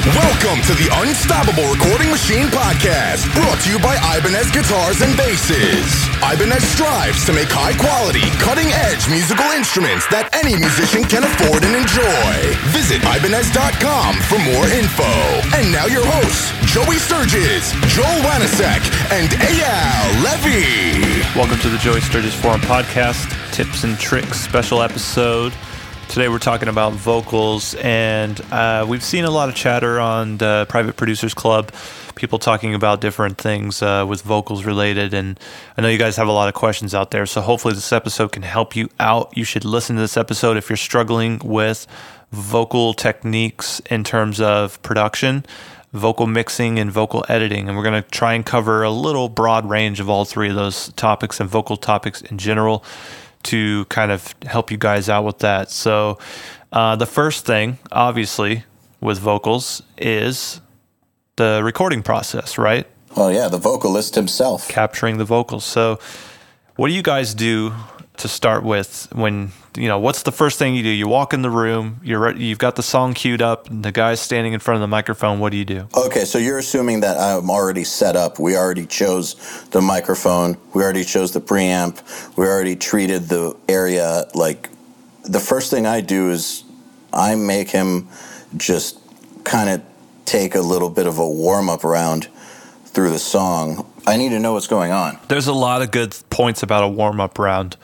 Welcome to the Unstoppable Recording Machine Podcast, brought to you by Ibanez Guitars and Basses. Ibanez strives to make high quality, cutting edge musical instruments that any musician can afford and enjoy. Visit Ibanez.com for more info. And now your hosts, Joey Sturgis, Joel Wanasek, and Eyal Levy. Welcome to the Joey Sturgis Forum Podcast, Tips and Tricks special episode. Today we're talking about vocals, and uh, we've seen a lot of chatter on the Private Producers Club, people talking about different things uh, with vocals related. And I know you guys have a lot of questions out there, so hopefully this episode can help you out. You should listen to this episode if you're struggling with vocal techniques in terms of production. Vocal mixing and vocal editing, and we're going to try and cover a little broad range of all three of those topics and vocal topics in general to kind of help you guys out with that. So, uh, the first thing, obviously, with vocals is the recording process, right? Well, yeah, the vocalist himself. Capturing the vocals. So, what do you guys do to start with when you know what's the first thing you do? You walk in the room you're you've got the song queued up and the guy's standing in front of the microphone what do you do? Okay so you're assuming that i'm already set up. We already chose the microphone. We already chose the preamp. We already treated the area like the first thing i do is i make him just kind of take a little bit of a warm-up round through the song. I need to know what's going on. There's a lot of good points about a warm-up round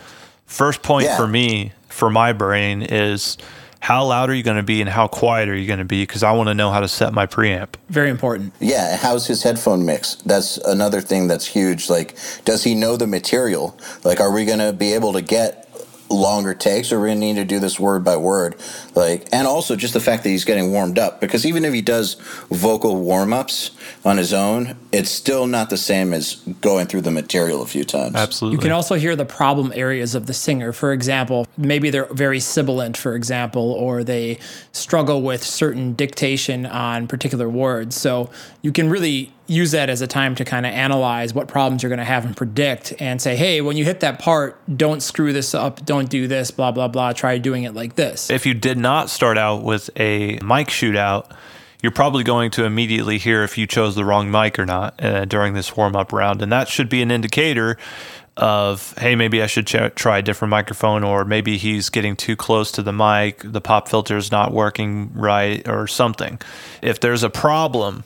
First point yeah. for me, for my brain, is how loud are you going to be and how quiet are you going to be? Because I want to know how to set my preamp. Very important. Yeah. How's his headphone mix? That's another thing that's huge. Like, does he know the material? Like, are we going to be able to get longer takes or we're going to need to do this word by word. Like and also just the fact that he's getting warmed up because even if he does vocal warm-ups on his own it's still not the same as going through the material a few times. Absolutely. You can also hear the problem areas of the singer. For example maybe they're very sibilant for example or they struggle with certain dictation on particular words. So you can really use that as a time to kind of analyze what problems you're going to have and predict and say, hey, when you hit that part, don't screw this up, don't do this, blah, blah, blah. Try doing it like this. If you did not start out with a mic shootout, you're probably going to immediately hear if you chose the wrong mic or not uh, during this warm up round. And that should be an indicator of, hey, maybe I should ch- try a different microphone, or maybe he's getting too close to the mic, the pop filter is not working right, or something. If there's a problem,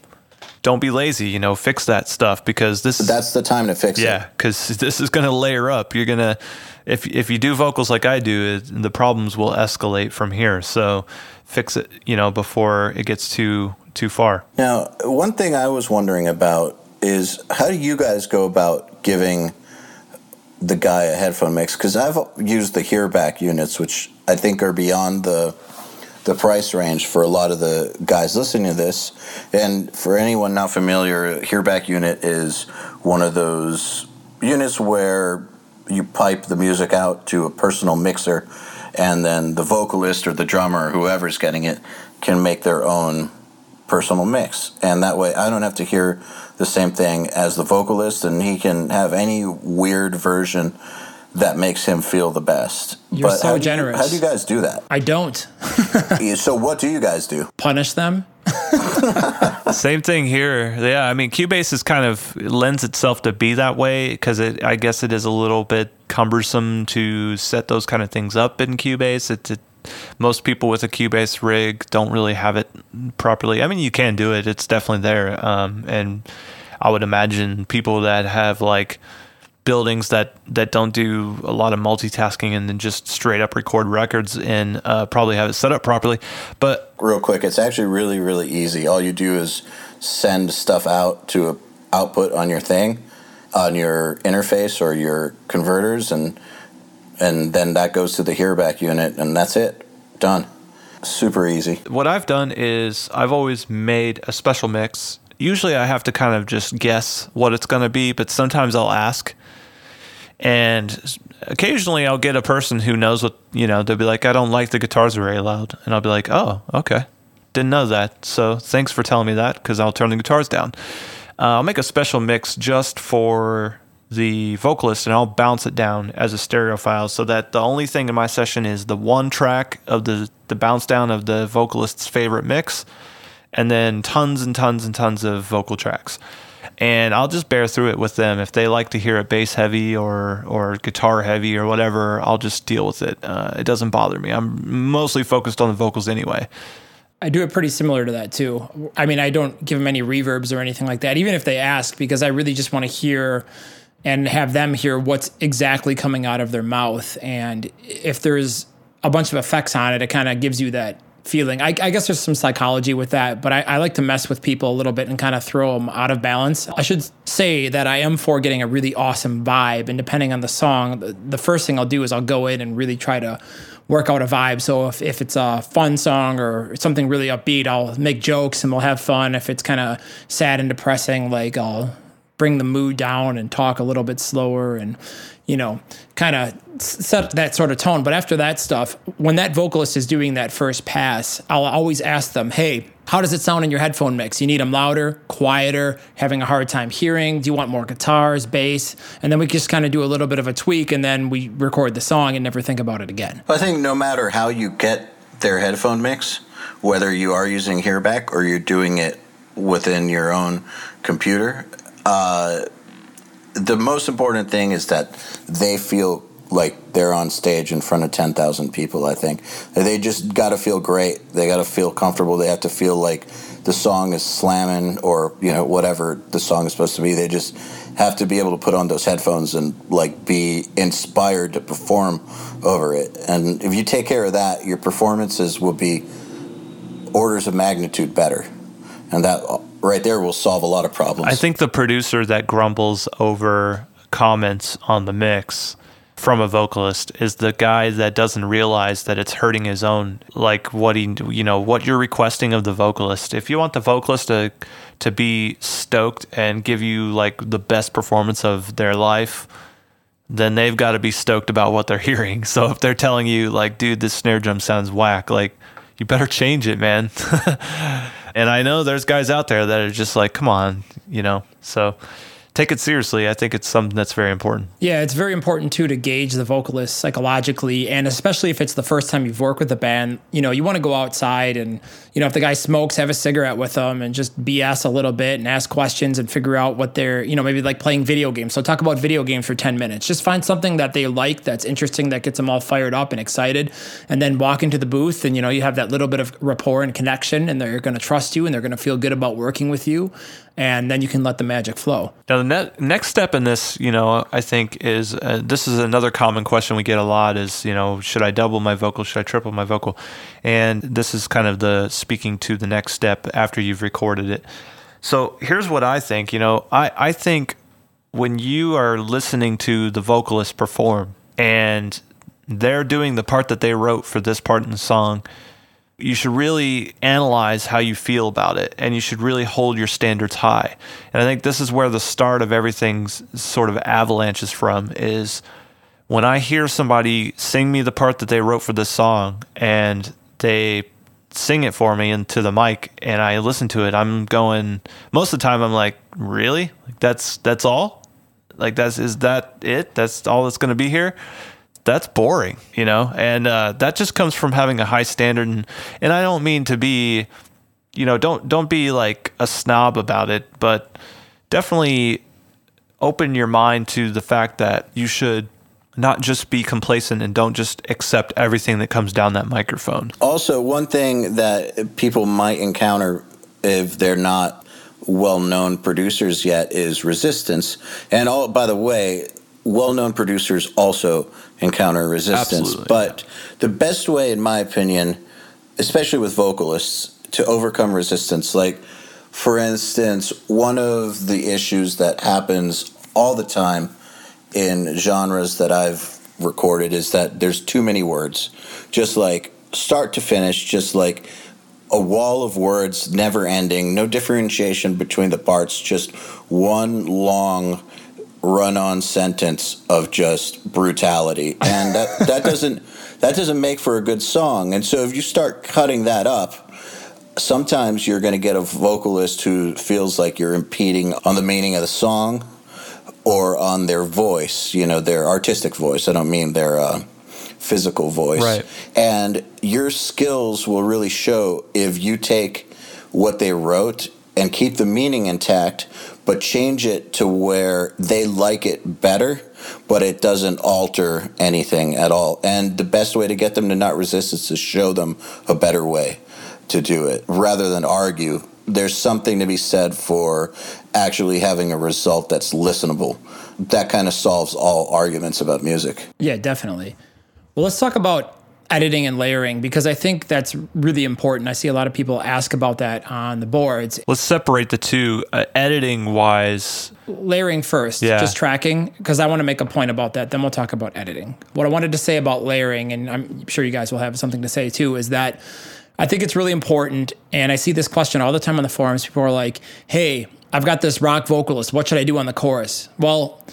don't be lazy. You know, fix that stuff because this. That's the time to fix yeah, it. Yeah, because this is going to layer up. You're gonna, if if you do vocals like I do, it, the problems will escalate from here. So fix it, you know, before it gets too too far. Now, one thing I was wondering about is how do you guys go about giving the guy a headphone mix? Because I've used the hearback units, which I think are beyond the the price range for a lot of the guys listening to this. And for anyone not familiar, Hearback unit is one of those units where you pipe the music out to a personal mixer, and then the vocalist or the drummer or whoever's getting it can make their own personal mix. And that way I don't have to hear the same thing as the vocalist, and he can have any weird version that makes him feel the best. You're but so how generous. You, how do you guys do that? I don't. so what do you guys do? Punish them. Same thing here. Yeah, I mean, Cubase is kind of lends itself to be that way because it. I guess it is a little bit cumbersome to set those kind of things up in Cubase. It, it most people with a Cubase rig don't really have it properly. I mean, you can do it; it's definitely there. Um, and I would imagine people that have like buildings that that don't do a lot of multitasking and then just straight up record records and uh, probably have it set up properly. But real quick, it's actually really really easy. All you do is send stuff out to a output on your thing, on your interface or your converters, and and then that goes to the hearback unit, and that's it. Done. Super easy. What I've done is I've always made a special mix usually I have to kind of just guess what it's going to be, but sometimes I'll ask and occasionally I'll get a person who knows what, you know, they'll be like, I don't like the guitars very loud. And I'll be like, oh, okay. Didn't know that. So thanks for telling me that because I'll turn the guitars down. Uh, I'll make a special mix just for the vocalist and I'll bounce it down as a stereo file so that the only thing in my session is the one track of the, the bounce down of the vocalist's favorite mix and then tons and tons and tons of vocal tracks. And I'll just bear through it with them. If they like to hear it bass heavy or or guitar heavy or whatever, I'll just deal with it. Uh, it doesn't bother me. I'm mostly focused on the vocals anyway. I do it pretty similar to that too. I mean, I don't give them any reverbs or anything like that, even if they ask, because I really just want to hear and have them hear what's exactly coming out of their mouth. And if there's a bunch of effects on it, it kind of gives you that feeling. I, I, guess there's some psychology with that, but I, I, like to mess with people a little bit and kind of throw them out of balance. I should say that I am for getting a really awesome vibe, and depending on the song, the, the first thing I'll do is I'll go in and really try to work out a vibe. So if, if it's a fun song or something really upbeat, I'll make jokes and we'll have fun. If it's kind of sad and depressing, like I'll bring the mood down and talk a little bit slower and you know kind of set that sort of tone. But after that stuff when that vocalist is doing that first pass i'll always ask them hey how does it sound in your headphone mix? You need them louder quieter having a hard time hearing? Do you want more guitars bass? And then we just kind of do a little bit of a tweak and then we record the song and never think about it again. I think no matter how you get their headphone mix whether you are using hearback or you're doing it within your own computer uh, the most important thing is that they feel like they're on stage in front of 10,000 people, I think. They just got to feel great. They got to feel comfortable. They have to feel like the song is slamming or, you know, whatever the song is supposed to be. They just have to be able to put on those headphones and like be inspired to perform over it. And if you take care of that, your performances will be orders of magnitude better. And that right there will solve a lot of problems. I think the producer that grumbles over comments on the mix from a vocalist is the guy that doesn't realize that it's hurting his own like what he you know what you're requesting of the vocalist. If you want the vocalist to to be stoked and give you like the best performance of their life then they've got to be stoked about what they're hearing. So if they're telling you like dude this snare drum sounds whack like you better change it man And I know there's guys out there that are just like, come on, you know. So take it seriously. I think it's something that's very important. Yeah, it's very important too to gauge the vocalist psychologically, and especially if it's the first time you've worked with the band. You know, you want to go outside and you know if the guy smokes, have a cigarette with them and just BS a little bit and ask questions and figure out what they're you know maybe like playing video games. So talk about video games for ten minutes. Just find something that they like that's interesting that gets them all fired up and excited, and then walk into the booth and you know you have that little bit of rapport and connection, and they're going to trust you and they're going to feel good about working with you and then you can let the magic flow. Now, the ne- next step in this, you know, I think is uh, this is another common question we get a lot is, you know, should I double my vocal? Should I triple my vocal? And this is kind of the speaking to the next step after you've recorded it. So here's what I think, you know, I, I think when you are listening to the vocalist perform and they're doing the part that they wrote for this part in the song, you should really analyze how you feel about it and you should really hold your standards high. And I think this is where the start of everything's sort of avalanches from is when I hear somebody sing me the part that they wrote for this song and they sing it for me into the mic and I listen to it, I'm going most of the time I'm like, "Really? Like that's that's all? Like that's is that it? That's all that's to be here?" That's boring, you know, and uh, that just comes from having a high standard. And, and I don't mean to be, you know, don't don't be like a snob about it, but definitely open your mind to the fact that you should not just be complacent and don't just accept everything that comes down that microphone. Also, one thing that people might encounter if they're not well-known producers yet is resistance. And all by the way, well-known producers also encounter resistance. Absolutely, but yeah. the best way, in my opinion, especially with vocalists, to overcome resistance, like for instance, one of the issues that happens all the time in genres that I've recorded is that there's too many words, just like start to finish, just like a wall of words, never ending, no differentiation between the parts, just one long run on sentence of just brutality. And that, that doesn't that doesn't make for a good song. And so if you start cutting that up sometimes you're going to get a vocalist who feels like you're impeding on the meaning of the song or on their voice you know their artistic voice. I don't mean their uh, physical voice. Right. and your skills will really show if you take what they wrote and keep the meaning intact, but change it to where they like it better, but it doesn't alter anything at all. And the best way to get them to not resist is to show them a better way to do it rather than argue. There's something to be said for actually having a result that's listenable. That kind of solves all arguments about music. Yeah, definitely. Well, let's talk about editing and layering because I think that's really important. I see a lot of people ask about that on the boards. Let's separate the two. Uh, editing wise, layering first, Yeah. just tracking, because I want to make a point about that. Then we'll talk about editing. What I wanted to say about layering, and I'm sure you guys will have something to say too, is that I think it's really important. And I see this question all the time on the forums. People are like, hey, I've got this rock vocalist. What should I do on the chorus? Well,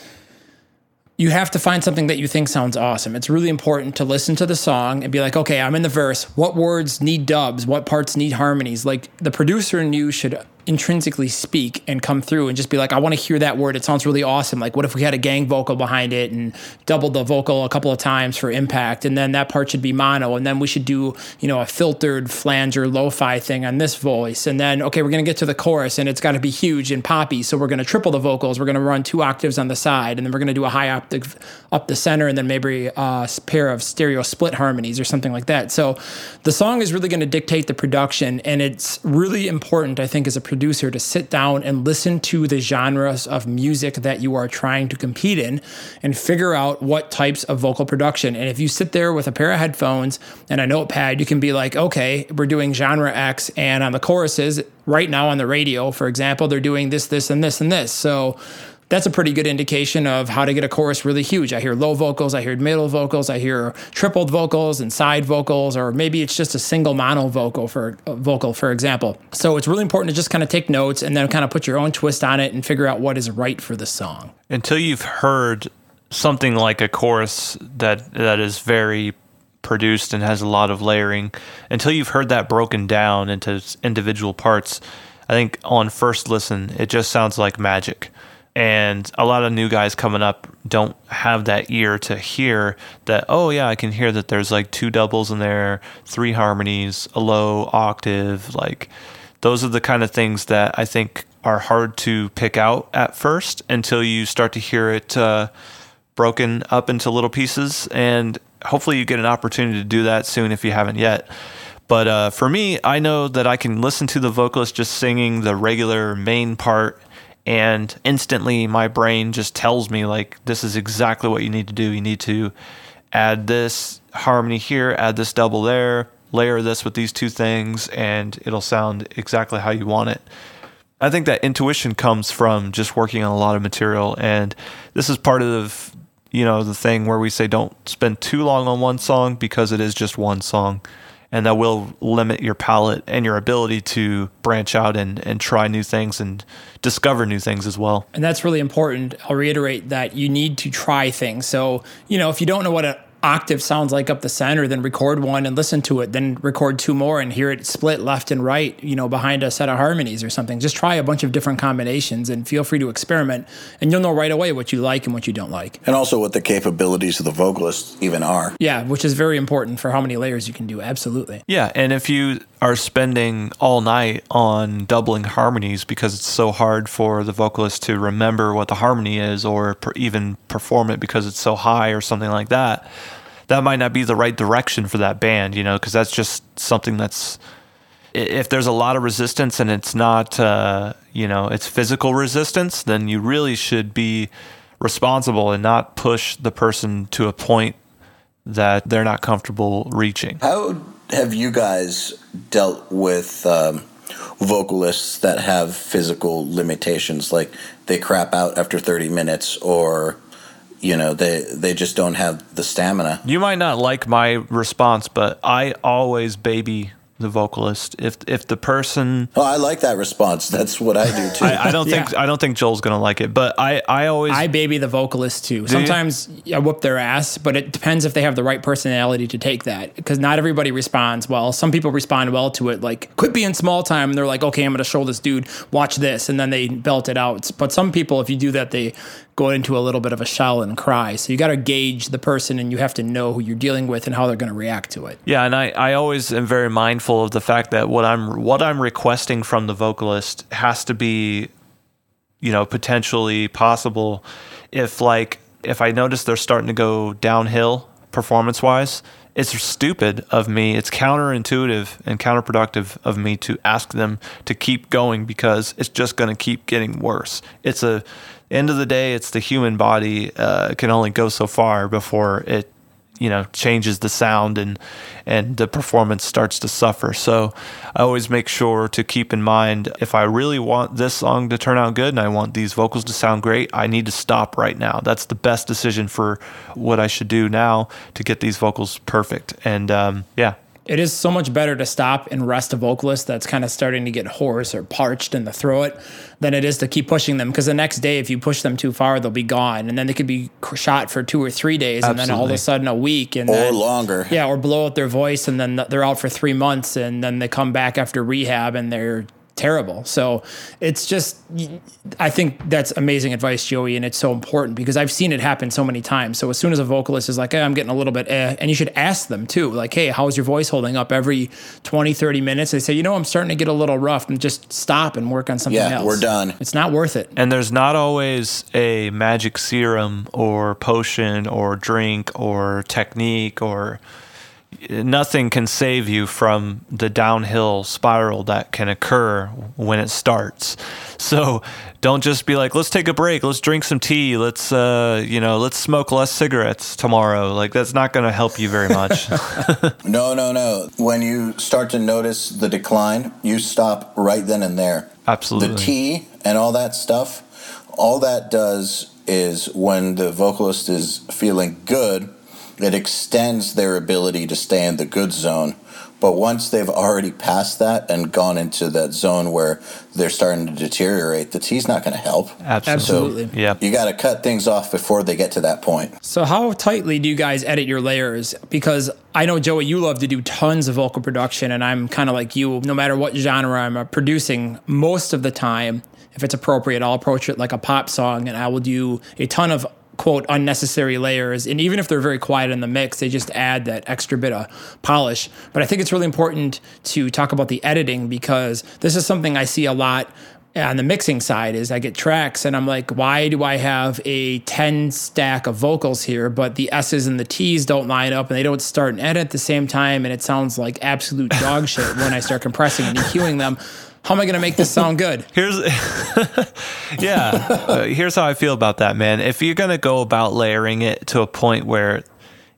you have to find something that you think sounds awesome. It's really important to listen to the song and be like, okay, I'm in the verse. What words need dubs? What parts need harmonies? Like the producer and you should intrinsically speak and come through and just be like, I want to hear that word. It sounds really awesome. Like, what if we had a gang vocal behind it and doubled the vocal a couple of times for impact? And then that part should be mono. And then we should do, you know, a filtered flanger lo fi thing on this voice. And then, okay, we're going to get to the chorus and it's got to be huge and poppy. So we're going to triple the vocals. We're going to run two octaves on the side. And then we're going to do a high octave up the center and then maybe a pair of stereo split harmonies or something like that. So the song is really going to dictate the production. And it's really important, I think, as a producer to sit down and listen to the genres of music that you are trying to compete in and figure out what types of vocal production. And if you sit there with a pair of headphones and a notepad, you can be like, okay, we're doing genre X, and on the choruses, right now on the radio, for example, they're doing this, this, and this, and this. So that's a pretty good indication of how to get a chorus really huge. I hear low vocals, I hear middle vocals, I hear tripled vocals and side vocals, or maybe it's just a single mono vocal for vocal, for example. So it's really important to just kind of take notes and then kind of put your own twist on it and figure out what is right for the song. until you've heard something like a chorus that that is very produced and has a lot of layering, until you've heard that broken down into individual parts, I think on first listen it just sounds like magic. And a lot of new guys coming up don't have that ear to hear that, oh, yeah, I can hear that there's like two doubles in there, three harmonies, a low octave. Like, those are the kind of things that I think are hard to pick out at first until you start to hear it uh, broken up into little pieces. And hopefully, you get an opportunity to do that soon if you haven't yet. But uh, for me, I know that I can listen to the vocalist just singing the regular main part, and instantly my brain just tells me, like, this is exactly what you need to do. You need to add this harmony here, add this double there, layer this with these two things, and it'll sound exactly how you want it. I think that intuition comes from just working on a lot of material, and this is part of you know the thing where we say don't spend too long on one song because it is just one song, and that will limit your palette and your ability to branch out and and try new things and discover new things as well. And that's really important. I'll reiterate that you need to try things. So, you know, if you don't know what octave sounds like up the center, then record one and listen to it, then record two more and hear it split left and right, you know, behind a set of harmonies or something. Just try a bunch of different combinations and feel free to experiment. And you'll know right away what you like and what you don't like. And also what the capabilities of the vocalist even are. Yeah, which is very important for how many layers you can do. Absolutely. Yeah, and if you are spending all night on doubling harmonies because it's so hard for the vocalist to remember what the harmony is or per- even perform it because it's so high or something like that, that might not be the right direction for that band, you know, because that's just something that's if there's a lot of resistance and it's not uh, you know it's physical resistance then you really should be responsible and not push the person to a point that they're not comfortable reaching. How have you guys dealt with um, vocalists that have physical limitations, like they crap out after 30 minutes or, you know, they, they just don't have the stamina? You might not like my response, but I always baby the vocalist. If if the person, Oh, I like that response. That's what I do too. I, I don't think Yeah. I don't think Joel's gonna like it, but I I always I baby the vocalist too. you? Sometimes I whoop their ass, but it depends if they have the right personality to take that. Because not everybody responds well. Some people respond well to it, like quit being small time, and they're like, okay, I'm going to show this dude, watch this, and then they belt it out. But some people, if you do that, they go into a little bit of a shell and cry. So you got to gauge the person, and you have to know who you're dealing with and how they're going to react to it. Yeah, and I, I always am very mindful mindful of the fact that what I'm what I'm requesting from the vocalist has to be, you know, potentially possible. If like if I notice they're starting to go downhill performance wise, it's stupid of me. It's counterintuitive and counterproductive of me to ask them to keep going because it's just going to keep getting worse. It's a end of the day, it's the human body uh, can only go so far before it you know changes the sound and and the performance starts to suffer. So i always make sure to keep in mind if i really want this song to turn out good and i want these vocals to sound great i need to stop right now. That's the best decision for what i should do now to get these vocals perfect. And um, yeah it is so much better to stop and rest a vocalist that's kind of starting to get hoarse or parched in the throat than it is to keep pushing them because the next day if you push them too far they'll be gone and then they could be shot for two or three days and then all of a sudden a week and or then, longer. Yeah or blow out their voice and then they're out for three months and then they come back after rehab and they're terrible. So it's just, I think that's amazing advice, Joey, and it's so important because I've seen it happen so many times. So as soon as a vocalist is like, hey, I'm getting a little bit eh, and you should ask them too, like, hey, how's your voice holding up every 20, 30 minutes? They say, you know, I'm starting to get a little rough and just stop and work on something yeah, else. we're done. It's not worth it. And there's not always a magic serum or potion or drink or technique or nothing can save you from the downhill spiral that can occur when it starts. So don't just be like, let's take a break, let's drink some tea, let's uh, you know, let's smoke less cigarettes tomorrow. Like that's not going to help you very much. no, no, no. When you start to notice the decline, you stop right then and there. Absolutely. The tea and all that stuff, all that does is when the vocalist is feeling good it extends their ability to stay in the good zone. But once they've already passed that and gone into that zone where they're starting to deteriorate, the tea's not going to help. Absolutely. So yeah. You got to cut things off before they get to that point. So, how tightly do you guys edit your layers? Because I know, Joey, you love to do tons of vocal production, and I'm kind of like you. No matter what genre I'm uh, producing, most of the time, if it's appropriate, I'll approach it like a pop song, and I will do a ton of quote unnecessary layers. And even if they're very quiet in the mix they just add that extra bit of polish. But i think it's really important to talk about the editing because this is something i see a lot on the mixing side is I get tracks and I'm like, why do I have a 10 stack of vocals here, but the S's and the T's don't line up and they don't start and end at the same time and it sounds like absolute dog shit when I start compressing and EQing them how am I going to make this sound good? Here's, yeah, uh, here's how I feel about that, man. If you're going to go about layering it to a point where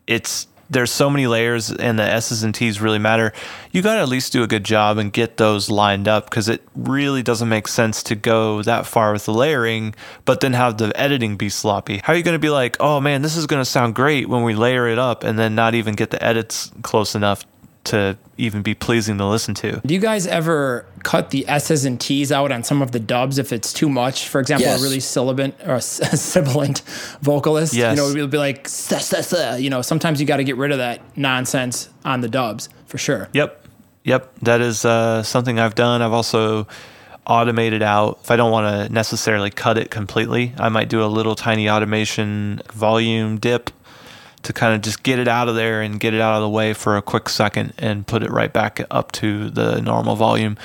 it's there's so many layers and the S's and T's really matter, you got to at least do a good job and get those lined up because it really doesn't make sense to go that far with the layering, but then have the editing be sloppy. How are you going to be like, oh man, this is going to sound great when we layer it up and then not even get the edits close enough to even be pleasing to listen to. Do you guys ever cut the S's and T's out on some of the dubs if it's too much? For example, yes. a really sibilant or a sibilant vocalist, yes. you know, it'll be like, sah, sah, sah. you know, sometimes you got to get rid of that nonsense on the dubs for sure. Yep. Yep. That is uh, something I've done. I've also automated out. If I don't want to necessarily cut it completely, I might do a little tiny automation volume dip to kind of just get it out of there and get it out of the way for a quick second and put it right back up to the normal volume.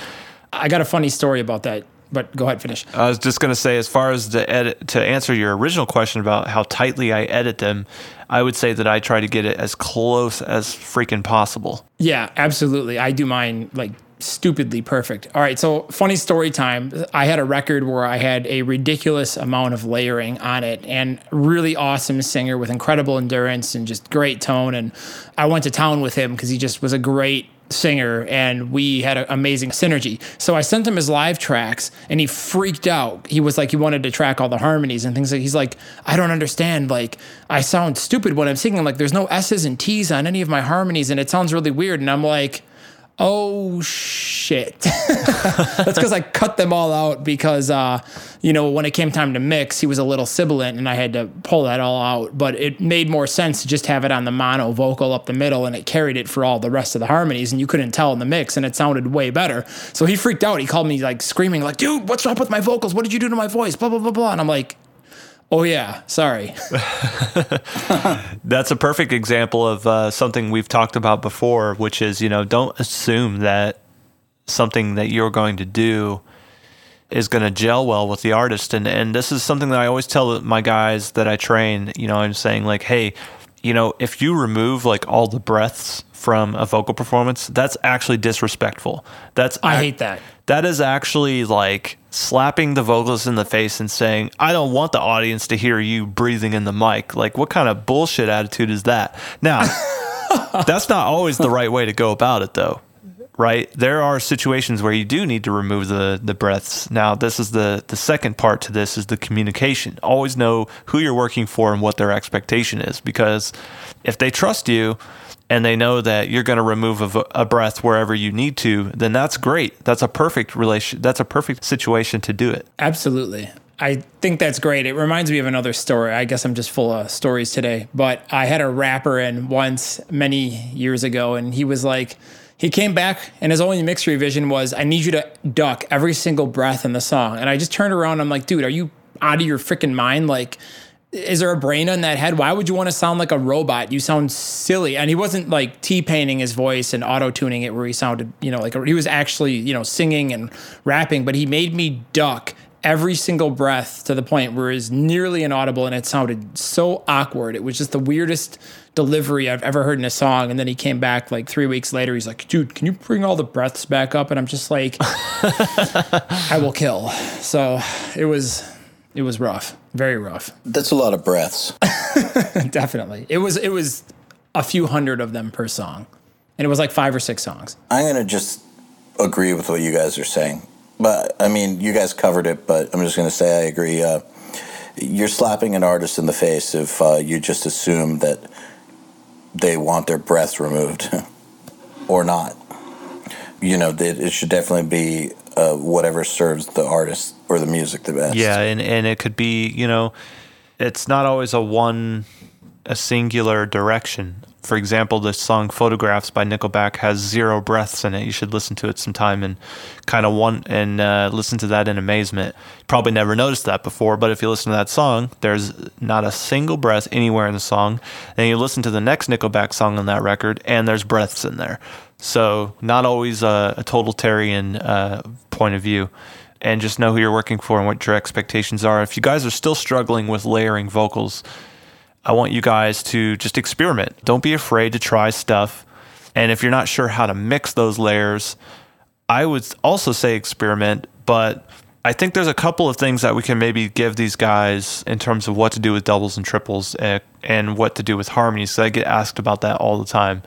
I got a funny story about that, but go ahead, finish. I was just going to say, as far as the edit, to answer your original question about how tightly I edit them, I would say that I try to get it as close as freaking possible. Yeah, absolutely. I do mine like stupidly perfect. All right, so funny story time. I had a record where I had a ridiculous amount of layering on it and really awesome singer with incredible endurance and just great tone and I went to town with him cuz he just was a great singer and we had an amazing synergy. So I sent him his live tracks and he freaked out. He was like he wanted to track all the harmonies and things like he's like I don't understand like I sound stupid when I'm singing like there's no S's and T's on any of my harmonies and it sounds really weird and I'm like oh shit. That's because i cut them all out because uh, you know when it came time to mix he was a little sibilant and i had to pull that all out. But it made more sense to just have it on the mono vocal up the middle and it carried it for all the rest of the harmonies and you couldn't tell in the mix and it sounded way better. So he freaked out. He called me like screaming like dude what's up with my vocals? What did you do to my voice? Blah blah blah blah. And i'm like Oh yeah, sorry. That's a perfect example of uh, something we've talked about before, which is you know don't assume that something that you're going to do is going to gel well with the artist, and and this is something that I always tell my guys that I train. You know, I'm saying like, hey, you know, if you remove like all the breaths from a vocal performance, that's actually disrespectful. That's I ac- hate that. That is actually like slapping the vocalist in the face and saying, I don't want the audience to hear you breathing in the mic. Like, what kind of bullshit attitude is that? Now, that's not always the right way to go about it, though. Right? There are situations where you do need to remove the, the breaths. Now, this is the, the second part to this is the communication. Always know who you're working for and what their expectation is. Because if they trust you, and they know that you're going to remove a, a, breath wherever you need to, then that's great. That's a perfect relation. That's a perfect situation to do it. Absolutely. I think that's great. It reminds me of another story. I guess I'm just full of stories today. But I had a rapper in once many years ago, and he was like, he came back, and his only mix revision was, I need you to duck every single breath in the song. And I just turned around. I'm like, dude, are you out of your freaking mind? Like, is there a brain on that head? Why would you want to sound like a robot? You sound silly. And he wasn't like T painting his voice and auto tuning it where he sounded, you know, like he was actually, you know, singing and rapping, but he made me duck every single breath to the point where it was nearly inaudible and it sounded so awkward. It was just the weirdest delivery I've ever heard in a song. And then he came back like three weeks later. He's like, dude, can you bring all the breaths back up? And I'm just like, I will kill. So it was it was rough, very rough. That's a lot of breaths. Definitely, it was. It was a few hundred of them per song, and it was like five or six songs. I'm gonna just agree with what you guys are saying, but I mean, you guys covered it. But I'm just gonna say I agree. Uh, you're slapping an artist in the face if uh, you just assume that they want their breath removed or not. You know, it should definitely be uh, whatever serves the artist or the music the best. Yeah, and and it could be you know, it's not always a one, a singular direction. For example, the song "Photographs" by Nickelback has zero breaths in it. You should listen to it sometime and kind of one and uh, listen to that in amazement. Probably never noticed that before, but if you listen to that song, there's not a single breath anywhere in the song. Then you listen to the next Nickelback song on that record, and there's breaths in there. So not always a, a totalitarian uh, point of view and just know who you're working for and what your expectations are. If you guys are still struggling with layering vocals, I want you guys to just experiment. Don't be afraid to try stuff. And if you're not sure how to mix those layers, I would also say experiment, but I think there's a couple of things that we can maybe give these guys in terms of what to do with doubles and triples and, and what to do with harmonies. So I get asked about that all the time.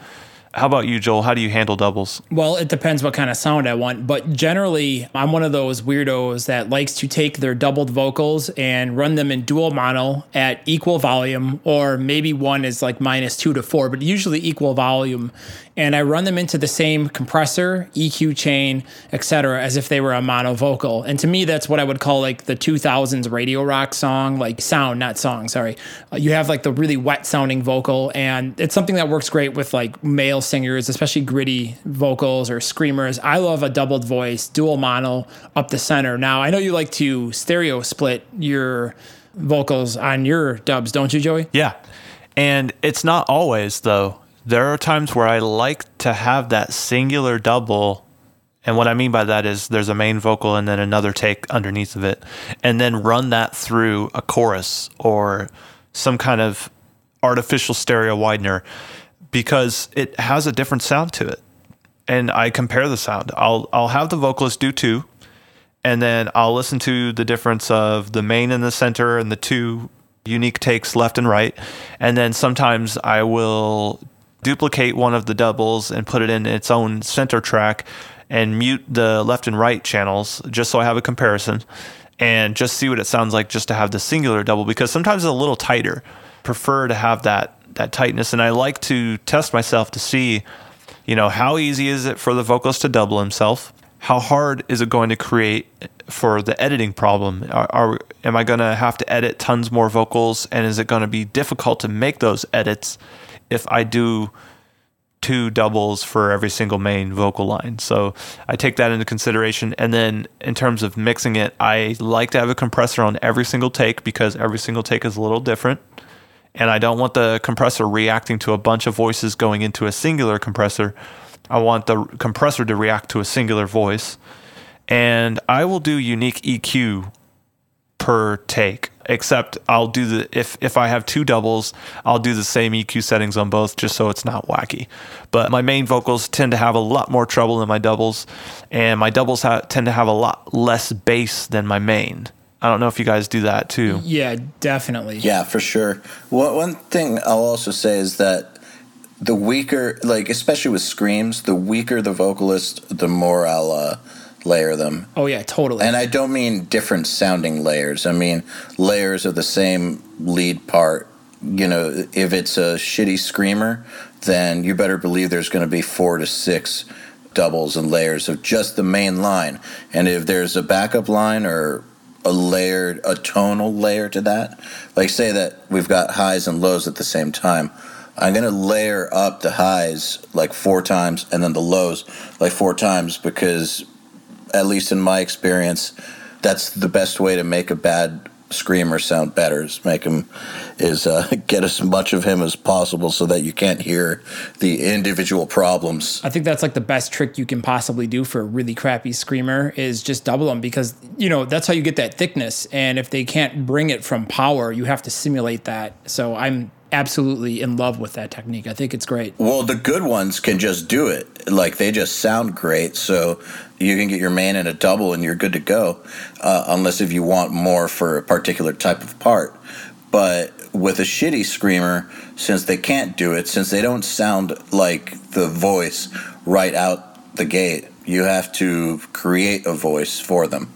How about you, Joel? How do you handle doubles? Well, it depends what kind of sound I want, but generally, I'm one of those weirdos that likes to take their doubled vocals and run them in dual mono at equal volume, or maybe one is like minus two to four, but usually equal volume. And I run them into the same compressor, EQ chain, etc., as if they were a mono vocal. And to me, that's what I would call like the 2000s radio rock song, like sound, not song, sorry. You have like the really wet sounding vocal, and it's something that works great with like male singers, especially gritty vocals or screamers. I love a doubled voice, dual mono up the center. Now, I know you like to stereo split your vocals on your dubs, don't you, Joey? Yeah. And it's not always, though. There are times where I like to have that singular double. And what I mean by that is there's a main vocal and then another take underneath of it, and then run that through a chorus or some kind of artificial stereo widener because it has a different sound to it. And I compare the sound. I'll I'll have the vocalist do two, and then I'll listen to the difference of the main in the center and the two unique takes left and right. And then sometimes I will duplicate one of the doubles and put it in its own center track and mute the left and right channels just so I have a comparison and just see what it sounds like just to have the singular double because sometimes it's a little tighter. Prefer to have that that tightness and I like to test myself to see you know how easy is it for the vocalist to double himself? How hard is it going to create for the editing problem? Are, are am I going to have to edit tons more vocals and is it going to be difficult to make those edits if I do two doubles for every single main vocal line. So I take that into consideration. And then in terms of mixing it, I like to have a compressor on every single take because every single take is a little different. And I don't want the compressor reacting to a bunch of voices going into a singular compressor. I want the compressor to react to a singular voice. And I will do unique EQ per take except I'll do the if if I have two doubles, I'll do the same EQ settings on both just so it's not wacky. But my main vocals tend to have a lot more trouble than my doubles, and my doubles ha- tend to have a lot less bass than my main. I don't know if you guys do that too. Yeah, definitely. Yeah, for sure. Well, one thing I'll also say is that the weaker, like especially with screams, the weaker the vocalist, the more I'll uh, layer them. Oh yeah, totally. And I don't mean different sounding layers. I mean layers of the same lead part. You know, if it's a shitty screamer, then you better believe there's going to be four to six doubles and layers of just the main line. And if there's a backup line or a layered, a tonal layer to that, like say that we've got highs and lows at the same time. I'm to layer up the highs like four times and then the lows like four times because at least in my experience, that's the best way to make a bad screamer sound better is make him is uh, get as much of him as possible so that you can't hear the individual problems. I think that's like the best trick you can possibly do for a really crappy screamer is just double them because you know that's how you get that thickness. And if they can't bring it from power you have to simulate that. So i'm absolutely in love with that technique. I think it's great. Well, the good ones can just do it. Like they just sound great. So you can get your main in a double and you're good to go, uh, unless if you want more for a particular type of part. But with a shitty screamer, since they can't do it, since they don't sound like the voice right out the gate, you have to create a voice for them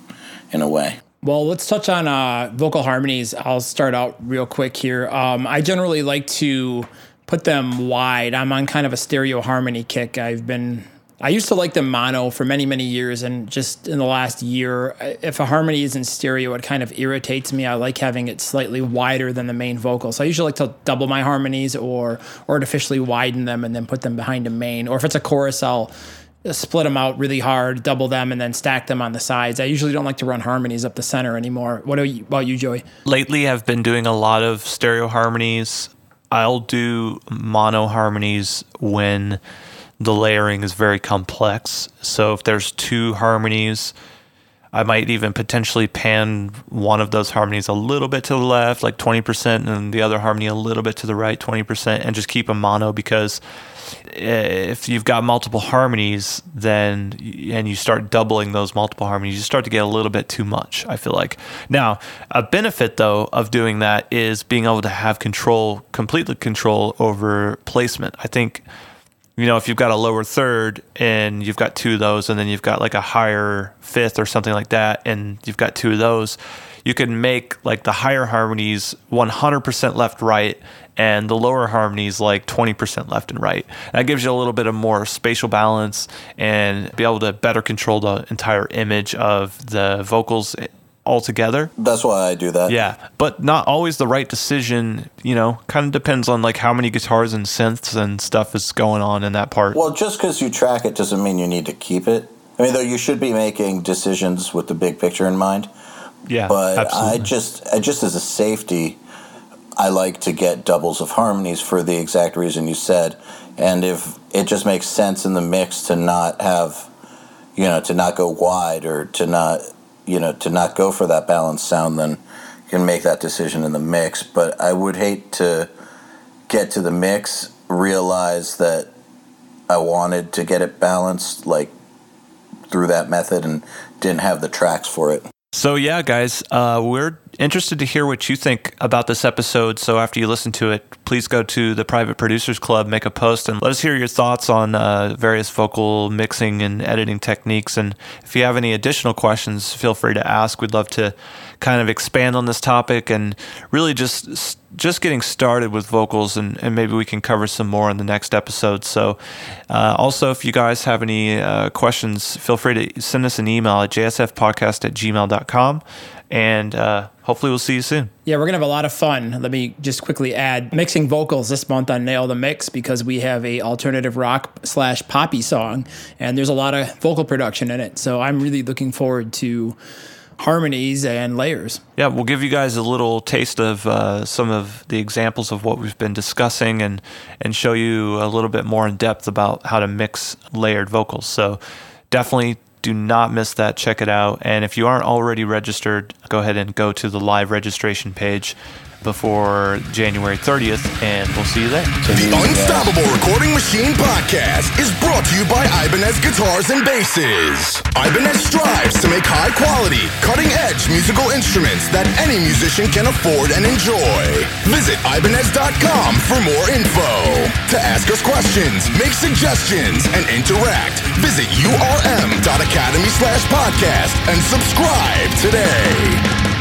in a way. Well, let's touch on uh, vocal harmonies. I'll start out real quick here. Um, I generally like to put them wide. I'm on kind of a stereo harmony kick. I've been I used to like them mono for many, many years, and just in the last year, if a harmony is in stereo, it kind of irritates me. I like having it slightly wider than the main vocal. So I usually like to double my harmonies or artificially widen them and then put them behind a main. Or if it's a chorus, I'll split them out really hard, double them, and then stack them on the sides. I usually don't like to run harmonies up the center anymore. What you, about you, Joey? Lately, I've been doing a lot of stereo harmonies. I'll do mono harmonies when the layering is very complex. So if there's two harmonies, I might even potentially pan one of those harmonies a little bit to the left, like 20%, and the other harmony a little bit to the right, 20%, and just keep a mono because if you've got multiple harmonies, then and you start doubling those multiple harmonies, you start to get a little bit too much. I feel like now a benefit though of doing that is being able to have control, completely control over placement. I think you know if you've got a lower third and you've got two of those, and then you've got like a higher fifth or something like that, and you've got two of those you can make like the higher harmonies 100% left right and the lower harmonies like 20% left and right. That gives you a little bit of more spatial balance and be able to better control the entire image of the vocals altogether. That's why I do that. Yeah, but not always the right decision. You know, kind of depends on like how many guitars and synths and stuff is going on in that part. Well, just because you track it doesn't mean you need to keep it. I mean, though you should be making decisions with the big picture in mind. Yeah, but absolutely. I just, I just as a safety, I like to get doubles of harmonies for the exact reason you said. And if it just makes sense in the mix to not have, you know, to not go wide or to not, you know, to not go for that balanced sound, then you can make that decision in the mix. But I would hate to get to the mix, realize that I wanted to get it balanced, like through that method, and didn't have the tracks for it. So, yeah, guys, uh, we're interested to hear what you think about this episode. So, after you listen to it, please go to the Private Producers Club, make a post, and let us hear your thoughts on uh, various vocal mixing and editing techniques. And if you have any additional questions, feel free to ask. We'd love to kind of expand on this topic and really just just getting started with vocals, and, and maybe we can cover some more in the next episode. So, uh, also, if you guys have any uh, questions, feel free to send us an email at jsfpodcast at gmail.com. And uh, hopefully, we'll see you soon. Yeah, we're to have a lot of fun. Let me just quickly add mixing vocals this month on Nail the Mix because we have a alternative rock slash poppy song, and there's a lot of vocal production in it. So I'm really looking forward to harmonies and layers. Yeah, we'll give you guys a little taste of uh, some of the examples of what we've been discussing and and show you a little bit more in depth about how to mix layered vocals. So definitely do not miss that. Check it out. And if you aren't already registered, go ahead and go to the live registration page before January 30th, and we'll see you there. The Unstoppable Recording Machine podcast is brought to you by Ibanez Guitars and Basses. Ibanez strives to make high quality, cutting edge musical instruments that any musician can afford and enjoy. Visit Ibanez.com for more info. To ask us questions, make suggestions, and interact, visit urm.academy slash podcast and subscribe today.